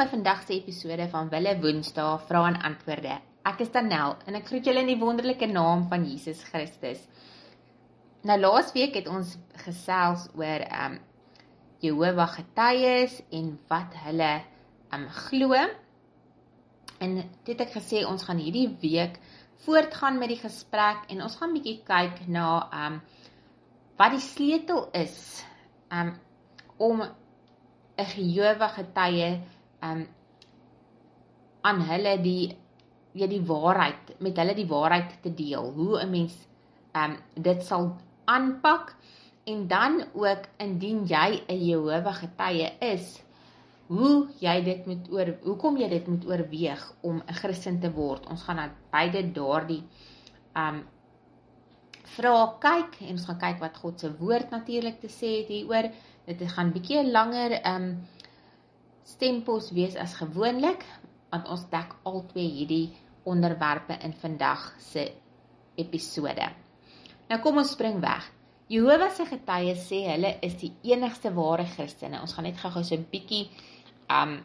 By vandag se episode van Wille Woensdae Vra en Antwoorde. Ek is Danel en ek groet julle in die wonderlike naam van Jesus Christus. Nou laasweek het ons gesels oor ehm um, Jehovah getuies en wat hulle ehm um, glo. En dit het ek gesê ons gaan hierdie week voortgaan met die gesprek en ons gaan bietjie kyk na ehm um, wat die sleutel is um om 'n Jehovah getuie um aan hulle die weet die waarheid met hulle die waarheid te deel hoe 'n mens um dit sal aanpak en dan ook indien jy 'n Jehovah getuie is hoe jy dit moet oor hoekom jy dit moet oorweeg om 'n Christen te word ons gaan na beide daardie um vra kyk en ons gaan kyk wat God se woord natuurlik te sê het hieroor. Dit gaan bietjie langer ehm um, stempos wees as gewoonlik want ons dek albei hierdie onderwerpe in vandag se episode. Nou kom ons spring weg. Jehovah se getuies sê hulle is die enigste ware Christene. Ons gaan net gou-gou so 'n bietjie um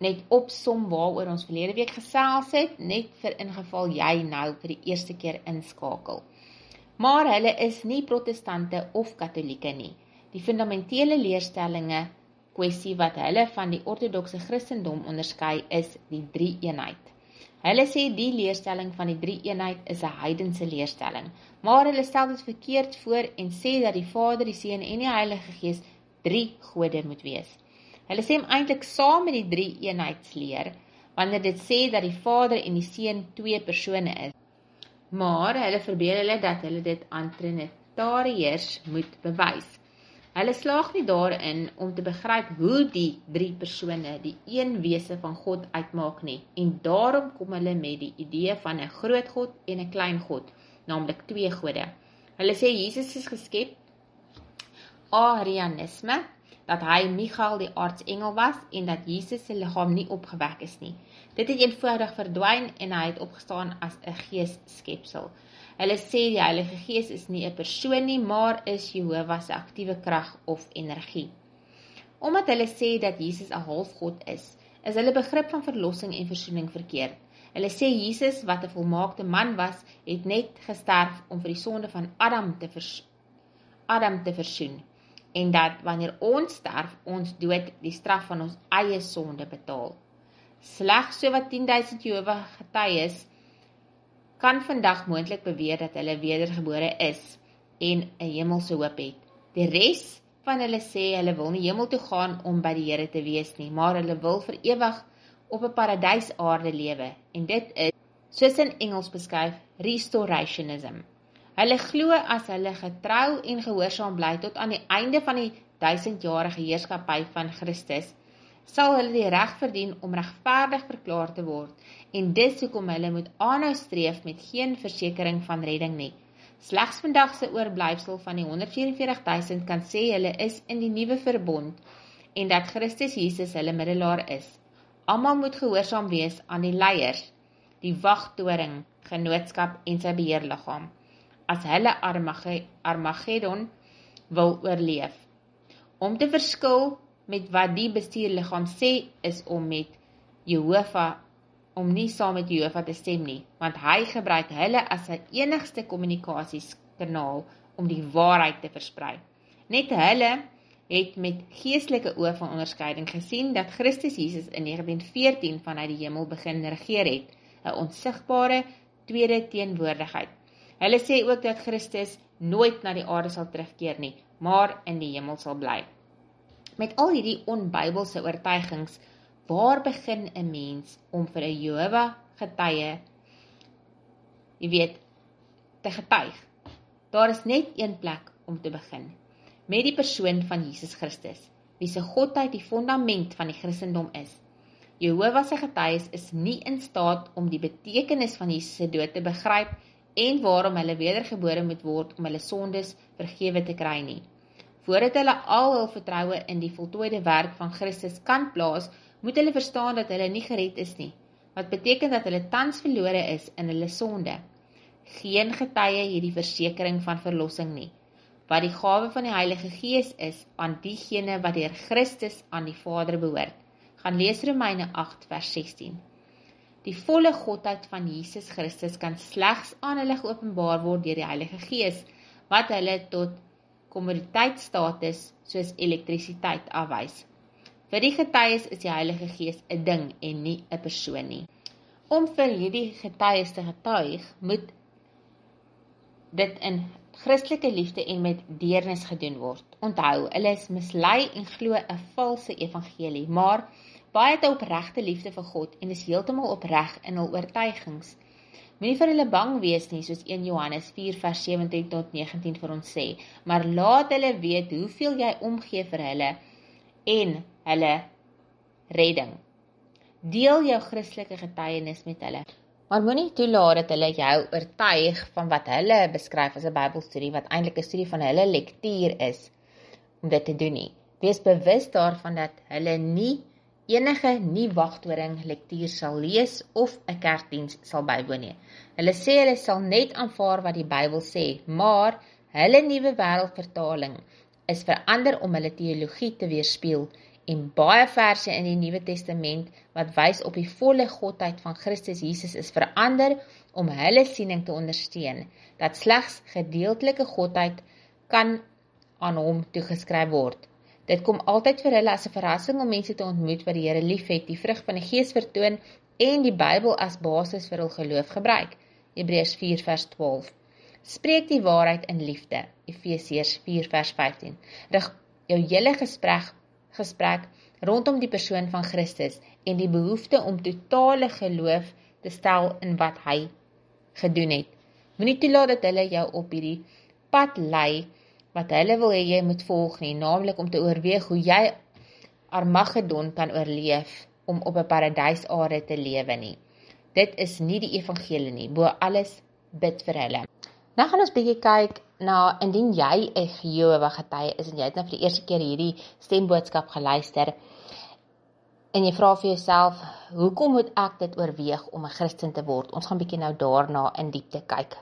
net opsom waaroor ons verlede week gesels het, net vir ingeval jy nou vir die eerste keer inskakel maar hulle is nie protestante of katolieke nie. Die fundamentele leerstellinge kwessie wat hulle van die ortodokse Christendom onderskei is die drie-eenheid. Hulle sê die leerstelling van die drie-eenheid is 'n heidense leerstelling, maar hulle stel dit verkeerd voor en sê dat die Vader, die Seun en die Heilige Gees drie gode moet wees. Hulle sê eintlik saam met die drie-eenheidsleer wanneer dit sê dat die Vader en die Seun twee persone is maar hulle verbeel hulle dat hulle dit aan trinitariërs moet bewys. Hulle slaag nie daarin om te begryp hoe die drie persone die een wese van God uitmaak nie en daarom kom hulle met die idee van 'n groot God en 'n klein God, naamlik twee gode. Hulle sê Jesus is geskep Arianisme dat hy Michael die aartsengel was en dat Jesus se liggaam nie opgewek is nie. Dit het eenvoudig verdwyn en hy het opgestaan as 'n geesskepsel. Hulle sê die Heilige Gees is nie 'n persoon nie, maar is Jehovah se aktiewe krag of energie. Omdat hulle sê dat Jesus 'n halfgod is, is hulle begrip van verlossing en verzoening verkeerd. Hulle sê Jesus wat 'n volmaakte man was, het net gesterf om vir die sonde van Adam te vers Adam te versoen en dat wanneer ons sterf, ons dood die straf van ons eie sonde betaal. Slegs so wat 10000 Jehovah getuies kan vandag moontlik beweer dat hulle wedergebore is en 'n hemelse hoop het. Die res van hulle sê hulle wil nie hemel toe gaan om by die Here te wees nie, maar hulle wil vir ewig op 'n paradysaarde lewe en dit is soos in Engels beskryf restorationism. Hulle glo as hulle getrou en gehoorsaam bly tot aan die einde van die 1000-jarige heerskappy van Christus sal hulle die reg verdien om regverdig verklaar te word en dis hoekom hulle moet aanhou streef met geen versekering van redding nie. Slegs vandag se oorblyfsel van die 144000 kan sê hulle is in die nuwe verbond en dat Christus Jesus hulle middelaar is. Almal moet gehoorsaam wees aan die leiers, die wagtoring, genootskap en sy beheerliggaam as hulle Armageddon wil oorleef. Om te verskil met wat die bestuurliggaam sê is om met Jehovah om nie saam met Jehovah te stem nie, want hy gebruik hulle as sy enigste kommunikasieskanaal om die waarheid te versprei. Net hulle het met geestelike oë van onderskeiding gesien dat Christus Jesus in 1914 vanuit die hemel begin regeer het, 'n onsigbare tweede teenwoordigheid. Hulle sê ook dat Christus nooit na die aarde sal terugkeer nie, maar in die hemel sal bly. Met al hierdie onbybelse oortuigings, waar begin 'n mens om vir 'n Jehovah getuie jy weet te getuig? Daar is net een plek om te begin, met die persoon van Jesus Christus, wie se godheid die fondament van die Christendom is. Jehovah se getuies is nie in staat om die betekenis van Jesus se dood te begryp en waarom hulle wedergebore moet word om hulle sondes vergewe te kry nie. Voordat hulle al hul vertroue in die voltooide werk van Christus kan plaas, moet hulle verstaan dat hulle nie gered is nie, wat beteken dat hulle tans verlore is in hulle sonde. Geen getuie hierdie versekering van verlossing nie, wat die gawe van die Heilige Gees is aan diegene wat deur Christus aan die Vader behoort. Gaan lees Romeine 8 vers 16. Die volle godheid van Jesus Christus kan slegs aan hulle geopenbaar word deur die Heilige Gees wat hulle tot kommoditeitstatus soos elektrisiteit afwys. Vir die getuies is die Heilige Gees 'n ding en nie 'n persoon nie. Om vir hierdie getuies te getuig, moet dit in Christelike liefde en met deernis gedoen word. Onthou, hulle is mislei en glo 'n valse evangelie, maar baie het 'n opregte liefde vir God en is heeltemal opreg in hul oortuigings. Moenie vir hulle bang wees nie, soos 1 Johannes 4 vers 17 tot 19 vir ons sê, maar laat hulle weet hoeveel jy omgee vir hulle en hulle redding. Deel jou Christelike getuienis met hulle. Maar moenie toelaat dat hulle jou oortuig van wat hulle beskryf as 'n Bybelstudie wat eintlik 'n studie van hulle lektuur is om dit te doen nie. Wees bewus daarvan dat hulle nie enige nie wagtoring lektuur sal lees of 'n kerkdiens sal bywoon nie. Hulle sê hulle sal net aanvaar wat die Bybel sê, maar hulle nuwe wêreldvertaling is verander om hulle teologie te weerspieël en baie verse in die Nuwe Testament wat wys op die volle godheid van Christus Jesus is verander om hulle siening te ondersteun dat slegs gedeeltelike godheid kan aan hom toegeskryf word. Dit kom altyd vir hulle as 'n verrassing om mense te ontmoet wat die Here liefhet, die vrug van die Gees vertoon en die Bybel as basis vir hul geloof gebruik. Hebreërs 4 vers 12. Spreek die waarheid in liefde. Efesiërs 4 vers 15. Rig jou hele gesprek gesprek rondom die persoon van Christus en die behoefte om totale geloof te stel in wat hy gedoen het. Moenie toelaat dat hulle jou op hierdie pad lei wat hulle wil hê jy moet volg nie, naamlik om te oorweeg hoe jy Armageddon kan oorleef om op 'n paradysaarde te lewe nie. Dit is nie die evangelie nie. Bo alles bid vir hulle. Nou gaan ons bietjie kyk na indien jy 'n Jehovah getuie is en jy het nou vir die eerste keer hierdie stemboodskap geluister en jy vra vir jouself, hoekom moet ek dit oorweeg om 'n Christen te word? Ons gaan bietjie nou daarna in diepte kyk.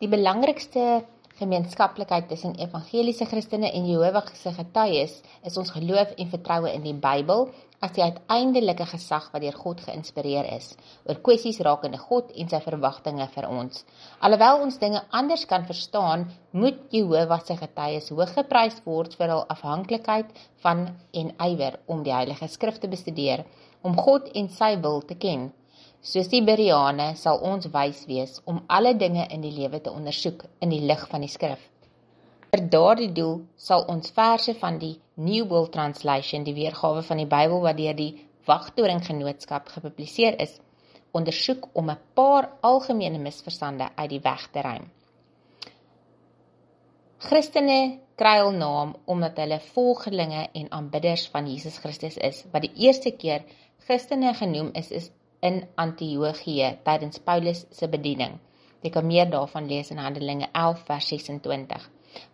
Die belangrikste gemeenskaplikheid tussen evangeliese Christene en Jehova se getuies is ons geloof en vertroue in die Bybel as die uiteindelike gesag wat deur God geïnspireer is oor kwessies rakende God en sy verwagtinge vir ons. Alhoewel ons dinge anders kan verstaan, moet Jehova se getuies hoog geprys word vir hul afhanklikheid van en ywer om die Heilige Skrif te bestudeer, om God en sy wil te ken. Soos die Bereane sal ons wys wees om alle dinge in die lewe te ondersoek in die lig van die skrif. Vir daardie doel sal ons verse van die New World Translation, die weergawe van die Bybel wat deur die Wagtoring Genootskap gepubliseer is, ondersoek om 'n paar algemene misverstande uit die weg te ruim. Christene kry hul naam omdat hulle volgelinge en aanbidders van Jesus Christus is. Wat die eerste keer Christene genoem is, is in Antiochië tydens Paulus se bediening. Jy kan meer daarvan lees in Handelinge 11 vers 26.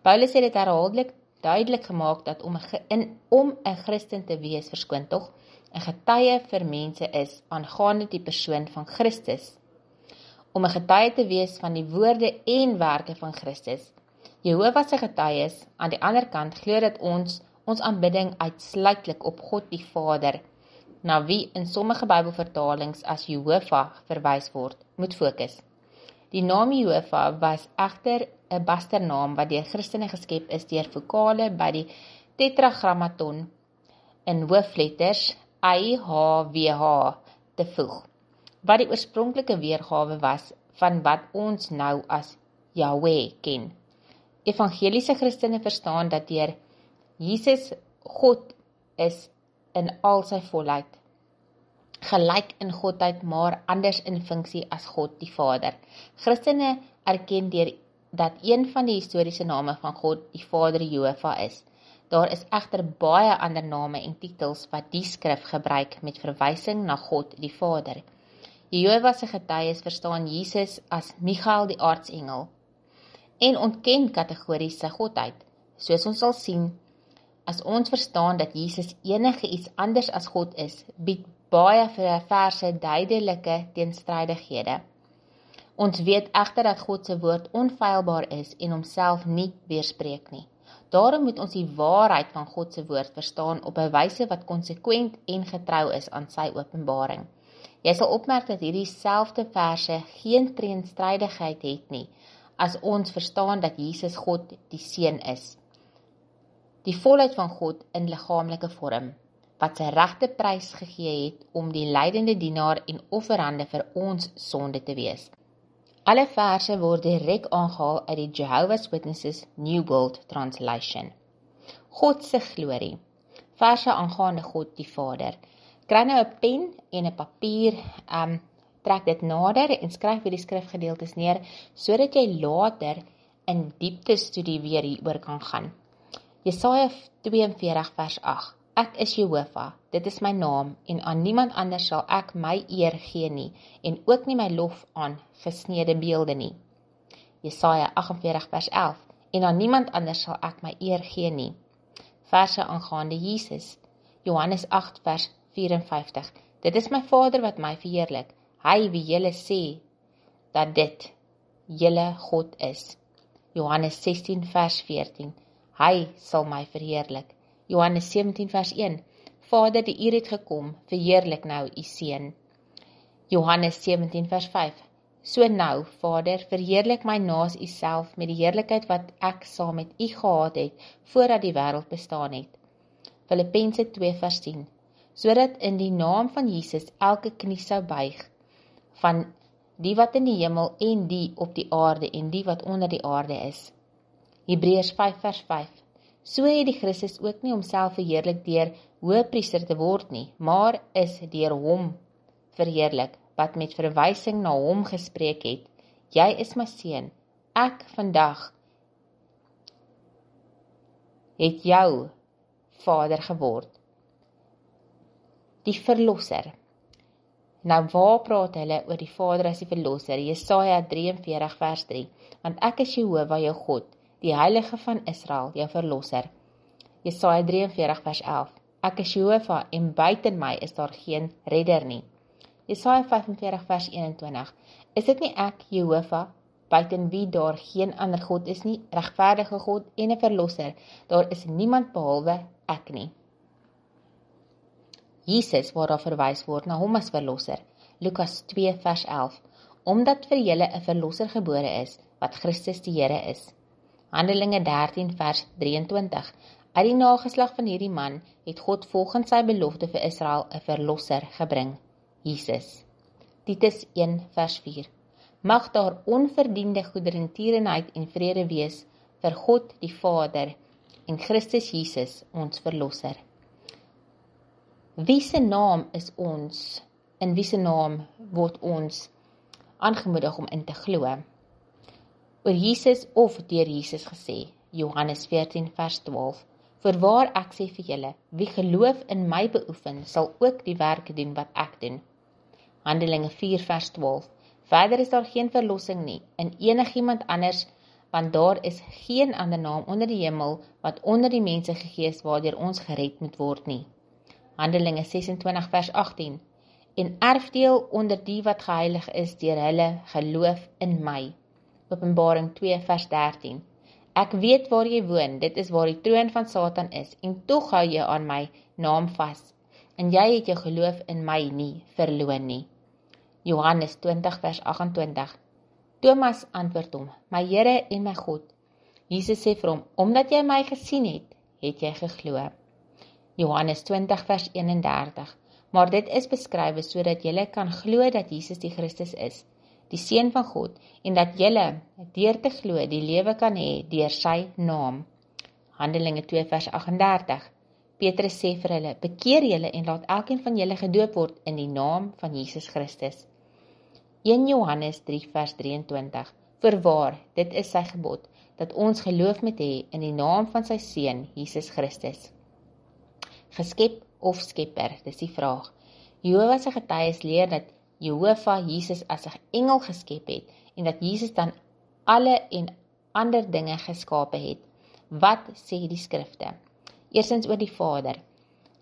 Paulus het dit herhaaldelik duidelik gemaak dat om 'n om 'n Christen te wees verskoon tog 'n getuie vir mense is aangaande die persoon van Christus. Om 'n getuie te wees van die woorde en werke van Christus. Jehovah se getuies aan die ander kant glo dat ons ons aanbidding uitsluitlik op God die Vader na wie in sommige Bybelvertalings as Jehovah verwys word, moet fokus. Die naam Jehovah was egter 'n basternaam wat deur Christene geskep is deur vokale by die tetragrammaton in hoofletters I H W H te voeg. Wat die oorspronklike weergawe was van wat ons nou as Yahweh ken. Evangeliese Christene verstaan dat deur Jesus God is in al sy volheid. Gelyk in godheid, maar anders in funksie as God die Vader. Christene erken deur dat een van die historiese name van God die Vader Jehovah is. Daar is egter baie ander name en titels wat die skrif gebruik met verwysing na God die Vader. Jehovah se getuies verstaan Jesus as Michael die aartsengel en ontken kategories sy godheid. Soos ons sal sien, As ons verstaan dat Jesus enige iets anders as God is, bied baie vir 'n verse duidelike teenstrydighede. Ons weet egter dat God se woord onfeilbaar is en homself nie weerspreek nie. Daarom moet ons die waarheid van God se woord verstaan op 'n wyse wat konsekwent en getrou is aan sy openbaring. Jy sal opmerk dat hierdie selfde verse geen teenstrydigheid het nie as ons verstaan dat Jesus God die Seun is. Die volheid van God in liggaamlike vorm wat sy regte prys gegee het om die lydende dienaar en offerande vir ons sonde te wees. Alle verse word direk aangehaal uit die Jehovah's Witnesses New World Translation. God se glorie. Verse aangaande God die Vader. Kry nou 'n pen en 'n papier, um trek dit nader en skryf hierdie skrifgedeeltes neer sodat jy later in diepte studie weer hieroor kan gaan. Jesaja 42 vers 8. Ek is Jehovah, dit is my naam en aan niemand anders sal ek my eer gee nie en ook nie my lof aan gesneede beelde nie. Jesaja 48 vers 11 en aan niemand anders sal ek my eer gee nie. Verse aangaande Jesus. Johannes 8 vers 54. Dit is my Vader wat my verheerlik. Hy wie julle sê dat dit julle God is. Johannes 16 vers 14. Hy sal my verheerlik. Johannes 17 vers 1. Vader, die uur het gekom, verheerlik nou u seun. Johannes 17 vers 5. So nou, Vader, verheerlik my naas u self met die heerlikheid wat ek saam met u gehad het voordat die wêreld bestaan het. Filippense 2 vers 10. Sodat in die naam van Jesus elke knie sou buig van die wat in die hemel en die op die aarde en die wat onder die aarde is. Hebreërs 5 vers 5. So het die Christus ook nie homself verheerlik deur hoëpriester te word nie, maar is deur hom verheerlik wat met verwysing na hom gespreek het: Jy is my seun, ek vandag het jou vader geword. Die verlosser. Nou waar praat hulle oor die Vader as die verlosser? Jesaja 43 vers 3. Want ek is Jehovah jou God die heilige van Israel, jou verlosser. Jesaja 43 vers 11. Ek is Jehovah en buite my is daar geen redder nie. Jesaja 45 vers 21. Is dit nie ek, Jehovah, buite wie daar geen ander God is nie, regverdige God en 'n verlosser? Daar is niemand behalwe ek nie. Jesus waar daar verwys word na hom as verlosser. Lukas 2 vers 11. Omdat vir julle 'n verlosser gebore is, wat Christus die Here is. Handelinge 13 vers 23. Uit die nageslag van hierdie man het God volgens sy belofte vir Israel 'n verlosser gebring, Jesus. Titus 1 vers 4. Mag daar onverdiende goedertierenheid en vrede wees vir God die Vader en Christus Jesus ons verlosser. Wie se naam is ons? In wie se naam word ons aangemoedig om in te glo? Oor Jesus of deur Jesus gesê. Johannes 14 vers 12. Voorwaar ek sê vir julle, wie geloof in my beoefen, sal ook die werke doen wat ek doen. Handelinge 4 vers 12. Verder is daar geen verlossing nie in enigiemand anders want daar is geen ander naam onder die hemel wat onder die mense gegee is waardeur ons gered moet word nie. Handelinge 26 vers 18. En erfdeel onder die wat geheilig is deur hulle geloof in my. Openbaring 2 vers 13. Ek weet waar jy woon, dit is waar die troon van Satan is, en tog hou jy aan my naam vas. En jy het jou geloof in my nie verloon nie. Johannes 20 vers 28. Thomas antwoord hom: "My Here en my God." Jesus sê vir hom: "Omdat jy my gesien het, het jy geglo." Johannes 20 vers 31. Maar dit is beskrywe sodat jy kan glo dat Jesus die Christus is die seun van God en dat julle deur te glo die lewe kan hê deur sy naam. Handelinge 2 vers 38. Petrus sê vir hulle: "Bekeer julle en laat elkeen van julle gedoop word in die naam van Jesus Christus." 1 Johannes 3 vers 23. Voorwaar, dit is sy gebod dat ons geloof moet hê in die naam van sy seun Jesus Christus. Geskep of skepper, dis die vraag. Jehovah se getuies leer dat Jehovah Jesus as 'n engel geskep het en dat Jesus dan alle en ander dinge geskape het. Wat sê die skrifte? Eerstens oor die Vader.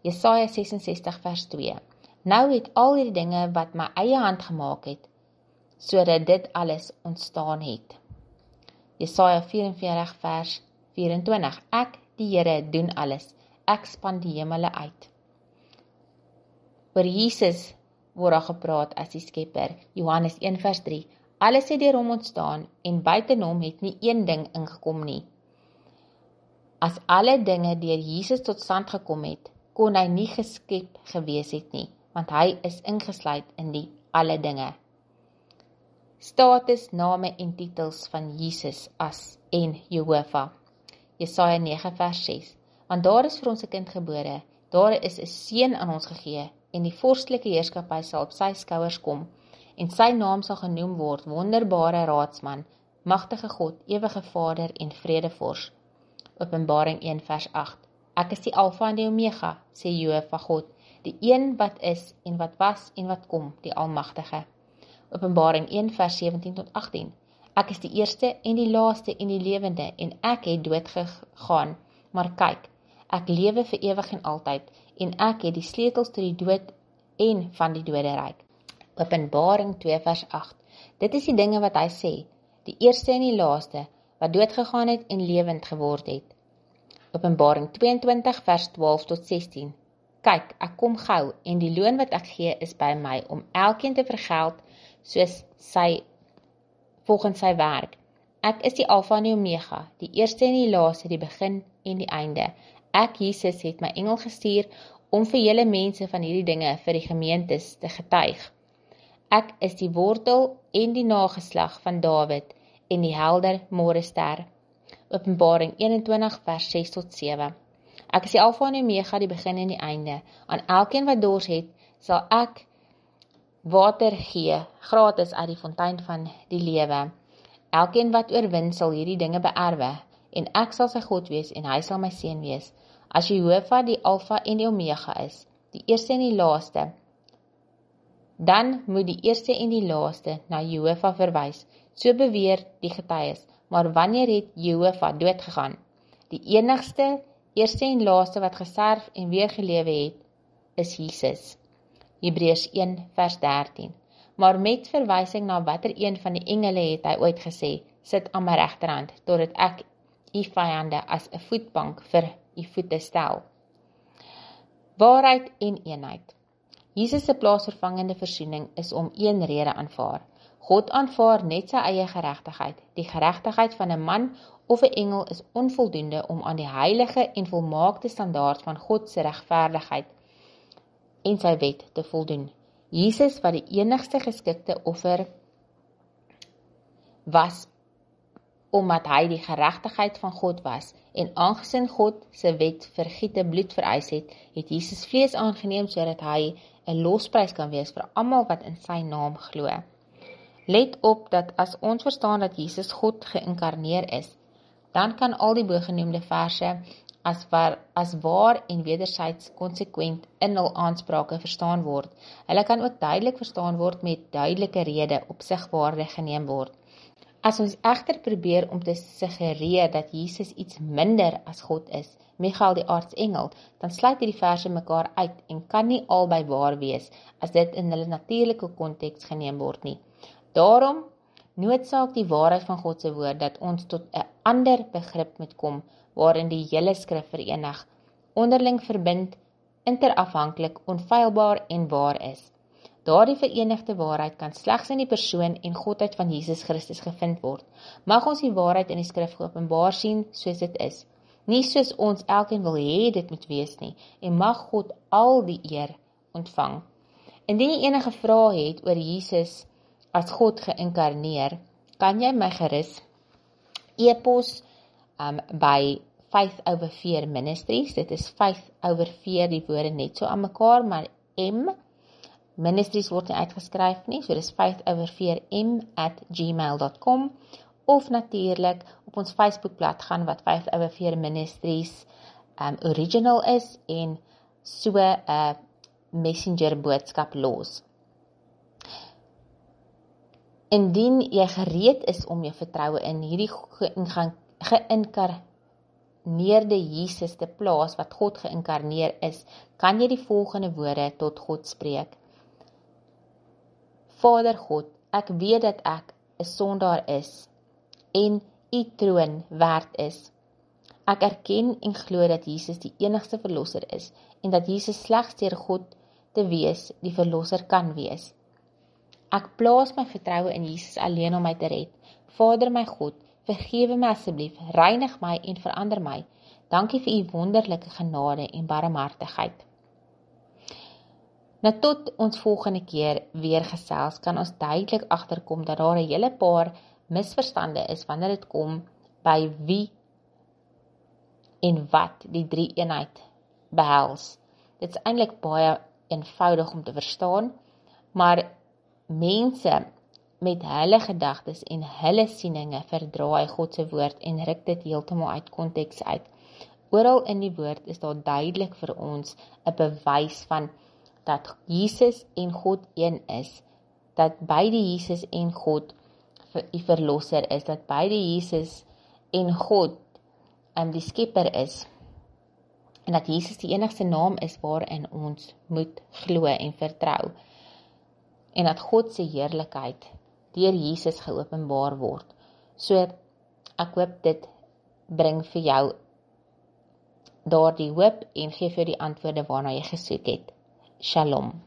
Jesaja 66 vers 2. Nou het al hierdie dinge wat my eie hand gemaak het sodat dit alles ontstaan het. Jesaja 44 vers 24. Ek, die Here, doen alles. Ek span die hemele uit. Oor Jesus word daar gepraat as die Skepper. Johannes 1:3. Alles het deur hom ontstaan en buite hom het nie een ding ingekom nie. As alle dinge deur Jesus tot stand gekom het, kon hy nie geskep gewees het nie, want hy is ingesluit in die alle dinge. Status, name en titels van Jesus as en Jehovah. Jesaja 9 vers 6. Want daar is vir ons 'n kind gebore, daar is 'n seun aan ons gegee en die vorstelike heerskappy sal op sy skouers kom en sy naam sal genoem word wonderbare raadsman, magtige God, ewige Vader en vredevors. Openbaring 1 vers 8. Ek is die Alfa en die Omega, sê Jehovah God, die een wat is en wat was en wat kom, die Almagtige. Openbaring 1 vers 17 tot 18. Ek is die eerste en die laaste en die lewende en ek het dood gegaan, maar kyk, ek lewe vir ewig en altyd en ek het die sleutels tot die dood en van die doderyk. Openbaring 2 vers 8. Dit is die dinge wat hy sê, die eerste en die laaste wat dood gegaan het en lewend geword het. Openbaring 22 vers 12 tot 16. Kyk, ek kom gou en die loon wat ek gee is by my om elkeen te vergeld soos sy volgens sy werk. Ek is die Alfa en die Omega, die eerste en die laaste, die begin en die einde. Ek Jesus het my engel gestuur om vir julle mense van hierdie dinge vir die gemeentes te getuig. Ek is die wortel en die nageslag van Dawid en die helder môrester. Openbaring 21 vers 6 tot 7. Ek is die Alfa en Omega, die begin en die einde. Aan elkeen wat dors het, sal ek water gee, gratis uit die fontein van die lewe. Elkeen wat oorwin sal hierdie dinge beerwe en ek sal sy God wees en hy sal my seun wees. As Jehovah die Alfa en die Omega is, die eerste en die laaste, dan moet die eerste en die laaste na Jehovah verwys. So beweer die getuies. Maar wanneer het Jehovah dood gegaan? Die enigste eerste en laaste wat gesterf en weer gelewe het, is Jesus. Hebreërs 1 vers 13. Maar met verwysing na watter een van die engele het hy ooit gesê: "Sit aan my regterhand totdat ek u vyande as 'n voetbank vir u voete stel." Waarheid en eenheid. Jesus se plaasvervangende versoening is om een rede aanvaar. God aanvaar net sy eie geregtigheid. Die geregtigheid van 'n man of 'n engel is onvoldoende om aan die heilige en volmaakte standaard van God se regverdigheid en sy wet te voldoen. Jesus wat die enigste geskikte offer was omdat hy die geregtigheid van God was en aangesien God se wet vergiete bloed vereis het, het Jesus vlees aangeneem sodat hy 'n losprys kan wees vir almal wat in sy naam glo. Let op dat as ons verstaan dat Jesus God geïnkarneer is, dan kan al die bogenoemde verse as waar as waar en wedersyds konsekwent in hul aansprake verstaan word. Hulle kan ook duidelik verstaan word met duidelike rede opsigbaarde geneem word. As ons egter probeer om te suggereer dat Jesus iets minder as God is, Michael die aartsengel, dan sluit hierdie verse mekaar uit en kan nie albei waar wees as dit in hulle natuurlike konteks geneem word nie. Daarom noodsaak die waarheid van God se woord dat ons tot 'n ander begrip moet kom waarin die hele skrif verenig, onderling verbind, interafhanklik, onfeilbaar en waar is. Daardie verenigde waarheid kan slegs in die persoon en godheid van Jesus Christus gevind word. Mag ons die waarheid in die skrif geopenbaar sien soos dit is, nie soos ons elkeen wil hê dit moet wees nie, en mag God al die eer ontvang. Indien jy enige vrae het oor Jesus as God geïnkarneer, kan jy my gerus e-pos um by Faith over Fear Ministries. Dit is Faith over Fear die woorde net so aan mekaar, maar M Ministries word nie uitgeskryf nie. So dis Faith over Fear m@gmail.com of natuurlik op ons Facebookblad gaan wat Faith over Fear Ministries um original is en so 'n uh, messenger boodskap los. Indien jy gereed is om jou vertroue in hierdie geïnkarneerde geïnkarneerde Jesus te plaas wat God geïnkarneer is, kan jy die volgende woorde tot God spreek. Vader God, ek weet dat ek 'n sondaar is en u troon werd is. Ek erken en glo dat Jesus die enigste verlosser is en dat Jesus slegs deur God te wees die verlosser kan wees. Ek plaas my vertroue in Jesus alleen om my te red. Vader my God, vergewe my asseblief, reinig my en verander my. Dankie vir u wonderlike genade en barmhartigheid. Nou tot ons volgende keer weer gesels, kan ons duidelik agterkom dat daar 'n hele paar misverstande is wanneer dit kom by wie en wat die drie eenheid behels. Dit is eintlik baie eenvoudig om te verstaan, maar mense met hulle gedagtes en hulle sieninge verdraai God se woord en ruk dit heeltemal uit konteks uit. Oral in die woord is daar duidelik vir ons 'n bewys van dat Jesus en God een is, dat beide Jesus en God vir die verlosser is, dat beide Jesus en God um, die skepper is en dat Jesus die enigste naam is waarin ons moet glo en vertrou en dat God se heerlikheid deur Jesus geopenbaar word. So ek hoop dit bring vir jou daardie hoop en gee vir die antwoorde waarna jy gesoek het. Shalom.